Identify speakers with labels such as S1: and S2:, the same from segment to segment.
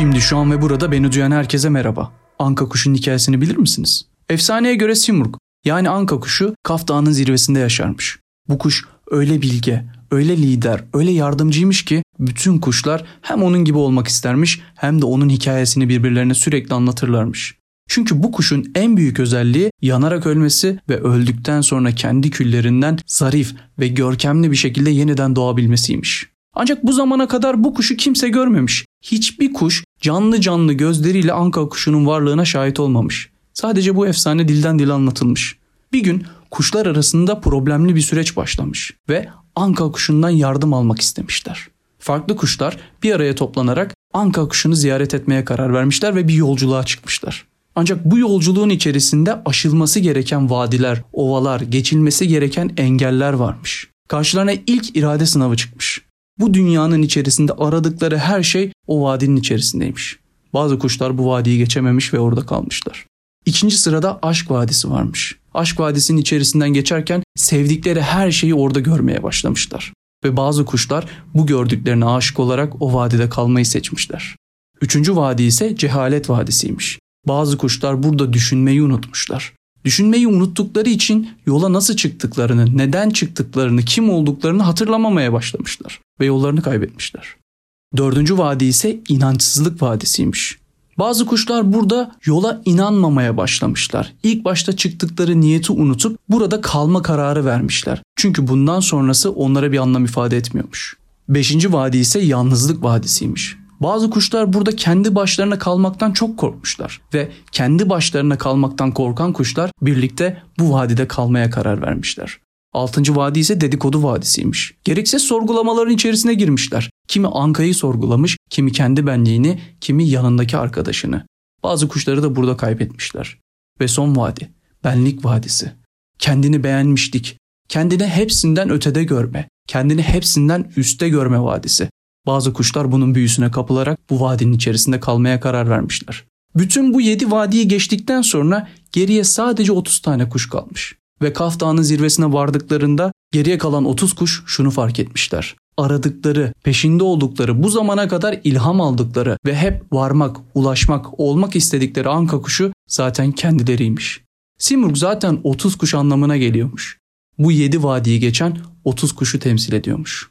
S1: Şimdi şu an ve burada beni duyan herkese merhaba. Anka kuşunun hikayesini bilir misiniz? Efsaneye göre Simurg yani Anka kuşu Kaf Dağı'nın zirvesinde yaşarmış. Bu kuş öyle bilge, öyle lider, öyle yardımcıymış ki bütün kuşlar hem onun gibi olmak istermiş hem de onun hikayesini birbirlerine sürekli anlatırlarmış. Çünkü bu kuşun en büyük özelliği yanarak ölmesi ve öldükten sonra kendi küllerinden zarif ve görkemli bir şekilde yeniden doğabilmesiymiş. Ancak bu zamana kadar bu kuşu kimse görmemiş. Hiçbir kuş canlı canlı gözleriyle anka kuşunun varlığına şahit olmamış. Sadece bu efsane dilden dile anlatılmış. Bir gün kuşlar arasında problemli bir süreç başlamış ve anka kuşundan yardım almak istemişler. Farklı kuşlar bir araya toplanarak anka kuşunu ziyaret etmeye karar vermişler ve bir yolculuğa çıkmışlar. Ancak bu yolculuğun içerisinde aşılması gereken vadiler, ovalar, geçilmesi gereken engeller varmış. Karşılarına ilk irade sınavı çıkmış. Bu dünyanın içerisinde aradıkları her şey o vadinin içerisindeymiş. Bazı kuşlar bu vadiyi geçememiş ve orada kalmışlar. İkinci sırada aşk vadisi varmış. Aşk vadisinin içerisinden geçerken sevdikleri her şeyi orada görmeye başlamışlar. Ve bazı kuşlar bu gördüklerine aşık olarak o vadide kalmayı seçmişler. Üçüncü vadi ise cehalet vadisiymiş. Bazı kuşlar burada düşünmeyi unutmuşlar. Düşünmeyi unuttukları için yola nasıl çıktıklarını, neden çıktıklarını, kim olduklarını hatırlamamaya başlamışlar ve yollarını kaybetmişler. Dördüncü vadi ise inançsızlık vadisiymiş. Bazı kuşlar burada yola inanmamaya başlamışlar. İlk başta çıktıkları niyeti unutup burada kalma kararı vermişler. Çünkü bundan sonrası onlara bir anlam ifade etmiyormuş. Beşinci vadi ise yalnızlık vadisiymiş. Bazı kuşlar burada kendi başlarına kalmaktan çok korkmuşlar ve kendi başlarına kalmaktan korkan kuşlar birlikte bu vadide kalmaya karar vermişler. Altıncı vadi ise dedikodu vadisiymiş. Gereksiz sorgulamaların içerisine girmişler. Kimi Anka'yı sorgulamış, kimi kendi benliğini, kimi yanındaki arkadaşını. Bazı kuşları da burada kaybetmişler. Ve son vadi, benlik vadisi. Kendini beğenmişlik, kendini hepsinden ötede görme, kendini hepsinden üste görme vadisi. Bazı kuşlar bunun büyüsüne kapılarak bu vadinin içerisinde kalmaya karar vermişler. Bütün bu yedi vadiyi geçtikten sonra geriye sadece 30 tane kuş kalmış. Ve Kaf Dağı'nın zirvesine vardıklarında geriye kalan 30 kuş şunu fark etmişler. Aradıkları, peşinde oldukları, bu zamana kadar ilham aldıkları ve hep varmak, ulaşmak, olmak istedikleri anka kuşu zaten kendileriymiş. Simurg zaten 30 kuş anlamına geliyormuş. Bu 7 vadiyi geçen 30 kuşu temsil ediyormuş.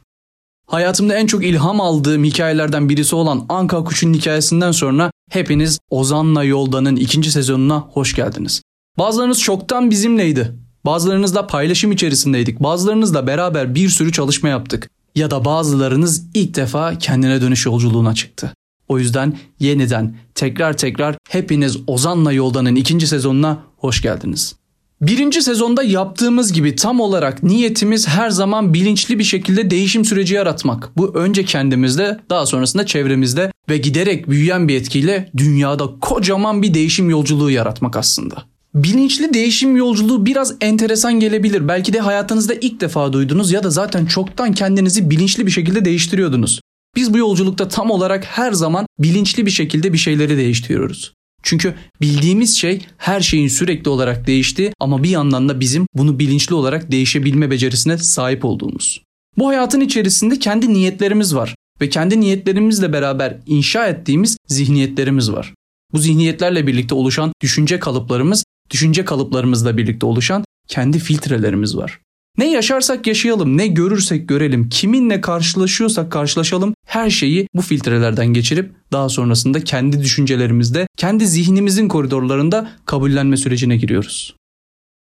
S1: Hayatımda en çok ilham aldığım hikayelerden birisi olan Anka Kuş'un hikayesinden sonra hepiniz Ozan'la Yolda'nın ikinci sezonuna hoş geldiniz. Bazılarınız çoktan bizimleydi. Bazılarınızla paylaşım içerisindeydik. Bazılarınızla beraber bir sürü çalışma yaptık. Ya da bazılarınız ilk defa kendine dönüş yolculuğuna çıktı. O yüzden yeniden tekrar tekrar hepiniz Ozan'la Yolda'nın ikinci sezonuna hoş geldiniz. Birinci sezonda yaptığımız gibi tam olarak niyetimiz her zaman bilinçli bir şekilde değişim süreci yaratmak. Bu önce kendimizde daha sonrasında çevremizde ve giderek büyüyen bir etkiyle dünyada kocaman bir değişim yolculuğu yaratmak aslında. Bilinçli değişim yolculuğu biraz enteresan gelebilir. Belki de hayatınızda ilk defa duydunuz ya da zaten çoktan kendinizi bilinçli bir şekilde değiştiriyordunuz. Biz bu yolculukta tam olarak her zaman bilinçli bir şekilde bir şeyleri değiştiriyoruz. Çünkü bildiğimiz şey her şeyin sürekli olarak değiştiği ama bir yandan da bizim bunu bilinçli olarak değişebilme becerisine sahip olduğumuz. Bu hayatın içerisinde kendi niyetlerimiz var ve kendi niyetlerimizle beraber inşa ettiğimiz zihniyetlerimiz var. Bu zihniyetlerle birlikte oluşan düşünce kalıplarımız, düşünce kalıplarımızla birlikte oluşan kendi filtrelerimiz var. Ne yaşarsak yaşayalım, ne görürsek görelim, kiminle karşılaşıyorsak karşılaşalım her şeyi bu filtrelerden geçirip daha sonrasında kendi düşüncelerimizde, kendi zihnimizin koridorlarında kabullenme sürecine giriyoruz.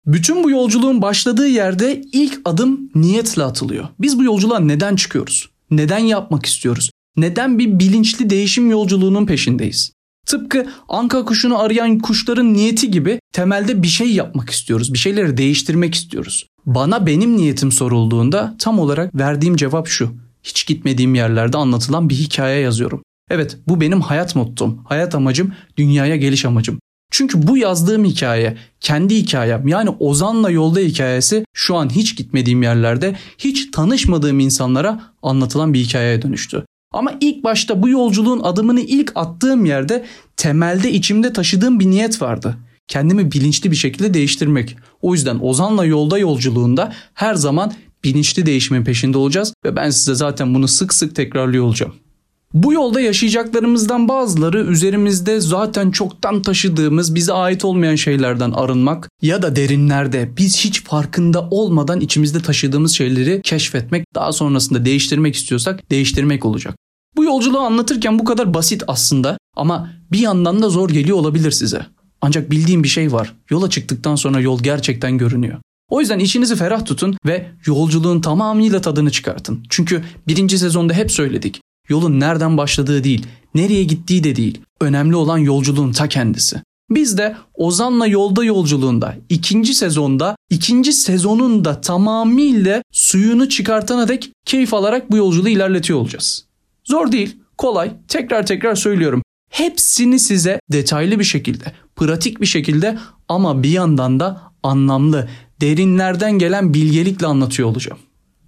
S1: Bütün bu yolculuğun başladığı yerde ilk adım niyetle atılıyor. Biz bu yolculuğa neden çıkıyoruz? Neden yapmak istiyoruz? Neden bir bilinçli değişim yolculuğunun peşindeyiz? Tıpkı anka kuşunu arayan kuşların niyeti gibi temelde bir şey yapmak istiyoruz. Bir şeyleri değiştirmek istiyoruz. Bana benim niyetim sorulduğunda tam olarak verdiğim cevap şu. Hiç gitmediğim yerlerde anlatılan bir hikaye yazıyorum. Evet bu benim hayat mottom, hayat amacım, dünyaya geliş amacım. Çünkü bu yazdığım hikaye, kendi hikayem yani Ozan'la yolda hikayesi şu an hiç gitmediğim yerlerde, hiç tanışmadığım insanlara anlatılan bir hikayeye dönüştü. Ama ilk başta bu yolculuğun adımını ilk attığım yerde temelde içimde taşıdığım bir niyet vardı. Kendimi bilinçli bir şekilde değiştirmek. O yüzden Ozan'la yolda yolculuğunda her zaman bilinçli değişimin peşinde olacağız ve ben size zaten bunu sık sık tekrarlıyor olacağım. Bu yolda yaşayacaklarımızdan bazıları üzerimizde zaten çoktan taşıdığımız bize ait olmayan şeylerden arınmak ya da derinlerde biz hiç farkında olmadan içimizde taşıdığımız şeyleri keşfetmek daha sonrasında değiştirmek istiyorsak değiştirmek olacak. Bu yolculuğu anlatırken bu kadar basit aslında ama bir yandan da zor geliyor olabilir size. Ancak bildiğim bir şey var. Yola çıktıktan sonra yol gerçekten görünüyor. O yüzden işinizi ferah tutun ve yolculuğun tamamıyla tadını çıkartın. Çünkü birinci sezonda hep söyledik. Yolun nereden başladığı değil, nereye gittiği de değil. Önemli olan yolculuğun ta kendisi. Biz de Ozan'la Yolda Yolculuğunda ikinci sezonda ikinci sezonun da tamamıyla suyunu çıkartana dek keyif alarak bu yolculuğu ilerletiyor olacağız. Zor değil, kolay. Tekrar tekrar söylüyorum. Hepsini size detaylı bir şekilde, pratik bir şekilde ama bir yandan da anlamlı, derinlerden gelen bilgelikle anlatıyor olacağım.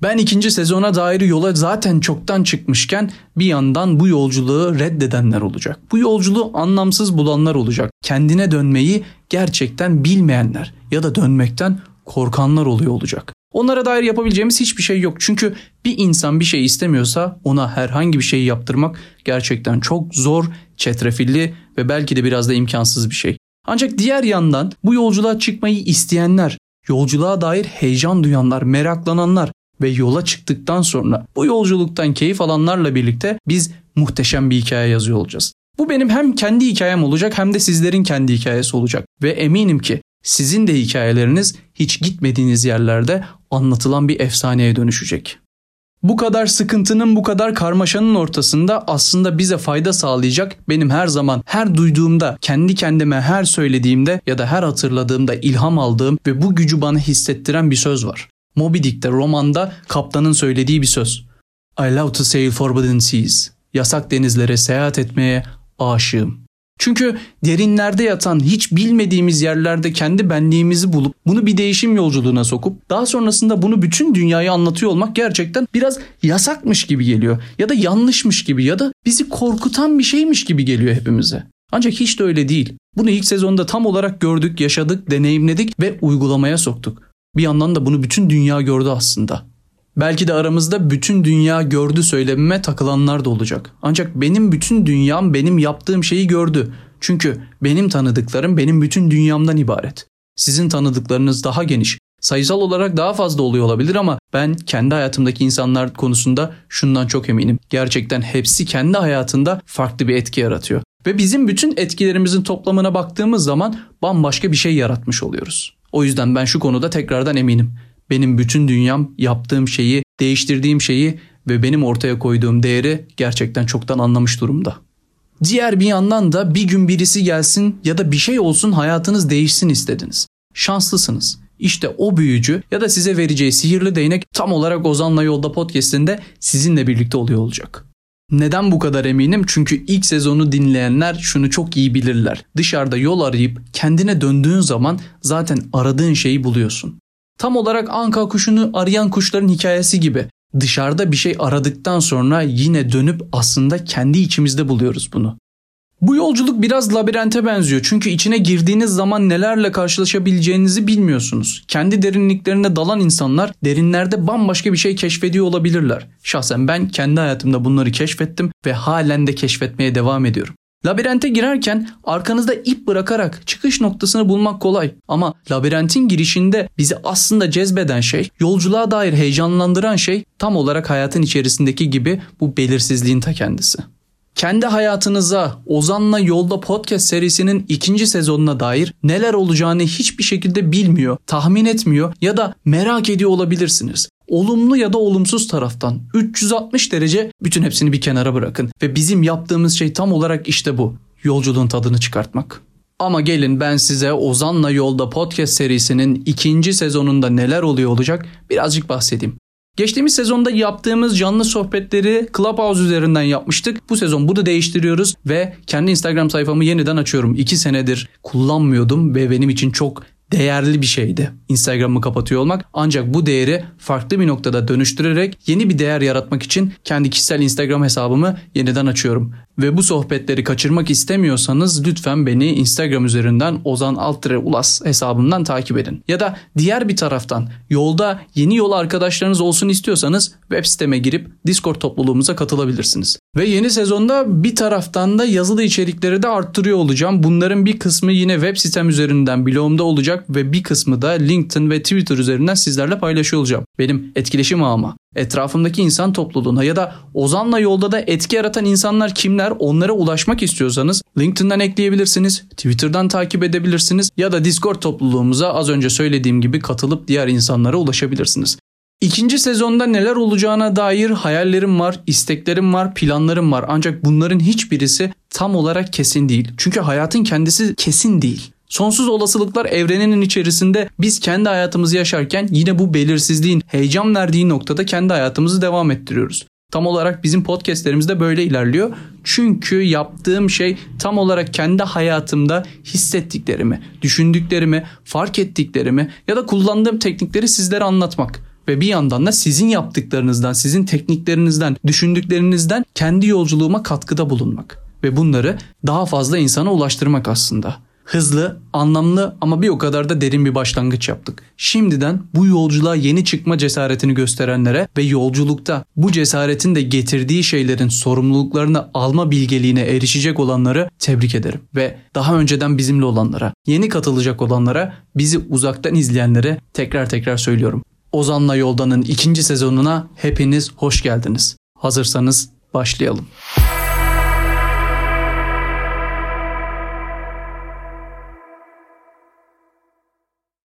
S1: Ben ikinci sezona dair yola zaten çoktan çıkmışken bir yandan bu yolculuğu reddedenler olacak. Bu yolculuğu anlamsız bulanlar olacak. Kendine dönmeyi gerçekten bilmeyenler ya da dönmekten korkanlar oluyor olacak. Onlara dair yapabileceğimiz hiçbir şey yok. Çünkü bir insan bir şey istemiyorsa ona herhangi bir şeyi yaptırmak gerçekten çok zor, çetrefilli ve belki de biraz da imkansız bir şey. Ancak diğer yandan bu yolculuğa çıkmayı isteyenler, yolculuğa dair heyecan duyanlar, meraklananlar ve yola çıktıktan sonra bu yolculuktan keyif alanlarla birlikte biz muhteşem bir hikaye yazıyor olacağız. Bu benim hem kendi hikayem olacak hem de sizlerin kendi hikayesi olacak ve eminim ki sizin de hikayeleriniz hiç gitmediğiniz yerlerde anlatılan bir efsaneye dönüşecek. Bu kadar sıkıntının, bu kadar karmaşanın ortasında aslında bize fayda sağlayacak benim her zaman her duyduğumda, kendi kendime her söylediğimde ya da her hatırladığımda ilham aldığım ve bu gücü bana hissettiren bir söz var. Moby Dick'te romanda kaptanın söylediği bir söz. I love to sail forbidden seas. Yasak denizlere seyahat etmeye aşığım. Çünkü derinlerde yatan hiç bilmediğimiz yerlerde kendi benliğimizi bulup bunu bir değişim yolculuğuna sokup daha sonrasında bunu bütün dünyaya anlatıyor olmak gerçekten biraz yasakmış gibi geliyor ya da yanlışmış gibi ya da bizi korkutan bir şeymiş gibi geliyor hepimize. Ancak hiç de öyle değil. Bunu ilk sezonda tam olarak gördük, yaşadık, deneyimledik ve uygulamaya soktuk. Bir yandan da bunu bütün dünya gördü aslında. Belki de aramızda bütün dünya gördü söylemime takılanlar da olacak. Ancak benim bütün dünyam benim yaptığım şeyi gördü. Çünkü benim tanıdıklarım benim bütün dünyamdan ibaret. Sizin tanıdıklarınız daha geniş. Sayısal olarak daha fazla oluyor olabilir ama ben kendi hayatımdaki insanlar konusunda şundan çok eminim. Gerçekten hepsi kendi hayatında farklı bir etki yaratıyor. Ve bizim bütün etkilerimizin toplamına baktığımız zaman bambaşka bir şey yaratmış oluyoruz. O yüzden ben şu konuda tekrardan eminim. Benim bütün dünyam yaptığım şeyi, değiştirdiğim şeyi ve benim ortaya koyduğum değeri gerçekten çoktan anlamış durumda. Diğer bir yandan da bir gün birisi gelsin ya da bir şey olsun hayatınız değişsin istediniz. Şanslısınız. İşte o büyücü ya da size vereceği sihirli değnek tam olarak Ozan'la Yolda podcastinde sizinle birlikte oluyor olacak. Neden bu kadar eminim? Çünkü ilk sezonu dinleyenler şunu çok iyi bilirler. Dışarıda yol arayıp kendine döndüğün zaman zaten aradığın şeyi buluyorsun. Tam olarak anka kuşunu arayan kuşların hikayesi gibi. Dışarıda bir şey aradıktan sonra yine dönüp aslında kendi içimizde buluyoruz bunu. Bu yolculuk biraz labirente benziyor çünkü içine girdiğiniz zaman nelerle karşılaşabileceğinizi bilmiyorsunuz. Kendi derinliklerine dalan insanlar derinlerde bambaşka bir şey keşfediyor olabilirler. Şahsen ben kendi hayatımda bunları keşfettim ve halen de keşfetmeye devam ediyorum. Labirente girerken arkanızda ip bırakarak çıkış noktasını bulmak kolay ama labirentin girişinde bizi aslında cezbeden şey, yolculuğa dair heyecanlandıran şey tam olarak hayatın içerisindeki gibi bu belirsizliğin ta kendisi. Kendi hayatınıza Ozan'la Yolda Podcast serisinin ikinci sezonuna dair neler olacağını hiçbir şekilde bilmiyor, tahmin etmiyor ya da merak ediyor olabilirsiniz. Olumlu ya da olumsuz taraftan 360 derece bütün hepsini bir kenara bırakın ve bizim yaptığımız şey tam olarak işte bu. Yolculuğun tadını çıkartmak. Ama gelin ben size Ozan'la Yolda podcast serisinin ikinci sezonunda neler oluyor olacak birazcık bahsedeyim. Geçtiğimiz sezonda yaptığımız canlı sohbetleri Clubhouse üzerinden yapmıştık. Bu sezon bunu değiştiriyoruz ve kendi Instagram sayfamı yeniden açıyorum. 2 senedir kullanmıyordum ve benim için çok değerli bir şeydi Instagram'ı kapatıyor olmak. Ancak bu değeri farklı bir noktada dönüştürerek yeni bir değer yaratmak için kendi kişisel Instagram hesabımı yeniden açıyorum. Ve bu sohbetleri kaçırmak istemiyorsanız lütfen beni Instagram üzerinden Ozan Altre Ulas hesabımdan takip edin. Ya da diğer bir taraftan yolda yeni yol arkadaşlarınız olsun istiyorsanız web siteme girip Discord topluluğumuza katılabilirsiniz. Ve yeni sezonda bir taraftan da yazılı içerikleri de arttırıyor olacağım. Bunların bir kısmı yine web sitem üzerinden blogumda olacak ve bir kısmı da LinkedIn ve Twitter üzerinden sizlerle paylaşıyor olacağım. Benim etkileşim ağıma, etrafımdaki insan topluluğuna ya da Ozan'la yolda da etki yaratan insanlar kimler onlara ulaşmak istiyorsanız LinkedIn'den ekleyebilirsiniz, Twitter'dan takip edebilirsiniz ya da Discord topluluğumuza az önce söylediğim gibi katılıp diğer insanlara ulaşabilirsiniz. İkinci sezonda neler olacağına dair hayallerim var, isteklerim var, planlarım var. Ancak bunların hiçbirisi tam olarak kesin değil. Çünkü hayatın kendisi kesin değil. Sonsuz olasılıklar evreninin içerisinde biz kendi hayatımızı yaşarken yine bu belirsizliğin heyecan verdiği noktada kendi hayatımızı devam ettiriyoruz. Tam olarak bizim podcastlerimiz de böyle ilerliyor. Çünkü yaptığım şey tam olarak kendi hayatımda hissettiklerimi, düşündüklerimi, fark ettiklerimi ya da kullandığım teknikleri sizlere anlatmak ve bir yandan da sizin yaptıklarınızdan, sizin tekniklerinizden, düşündüklerinizden kendi yolculuğuma katkıda bulunmak ve bunları daha fazla insana ulaştırmak aslında. Hızlı, anlamlı ama bir o kadar da derin bir başlangıç yaptık. Şimdiden bu yolculuğa yeni çıkma cesaretini gösterenlere ve yolculukta bu cesaretin de getirdiği şeylerin sorumluluklarını alma bilgeliğine erişecek olanları tebrik ederim. Ve daha önceden bizimle olanlara, yeni katılacak olanlara, bizi uzaktan izleyenlere tekrar tekrar söylüyorum. Ozan'la Yolda'nın ikinci sezonuna hepiniz hoş geldiniz. Hazırsanız başlayalım.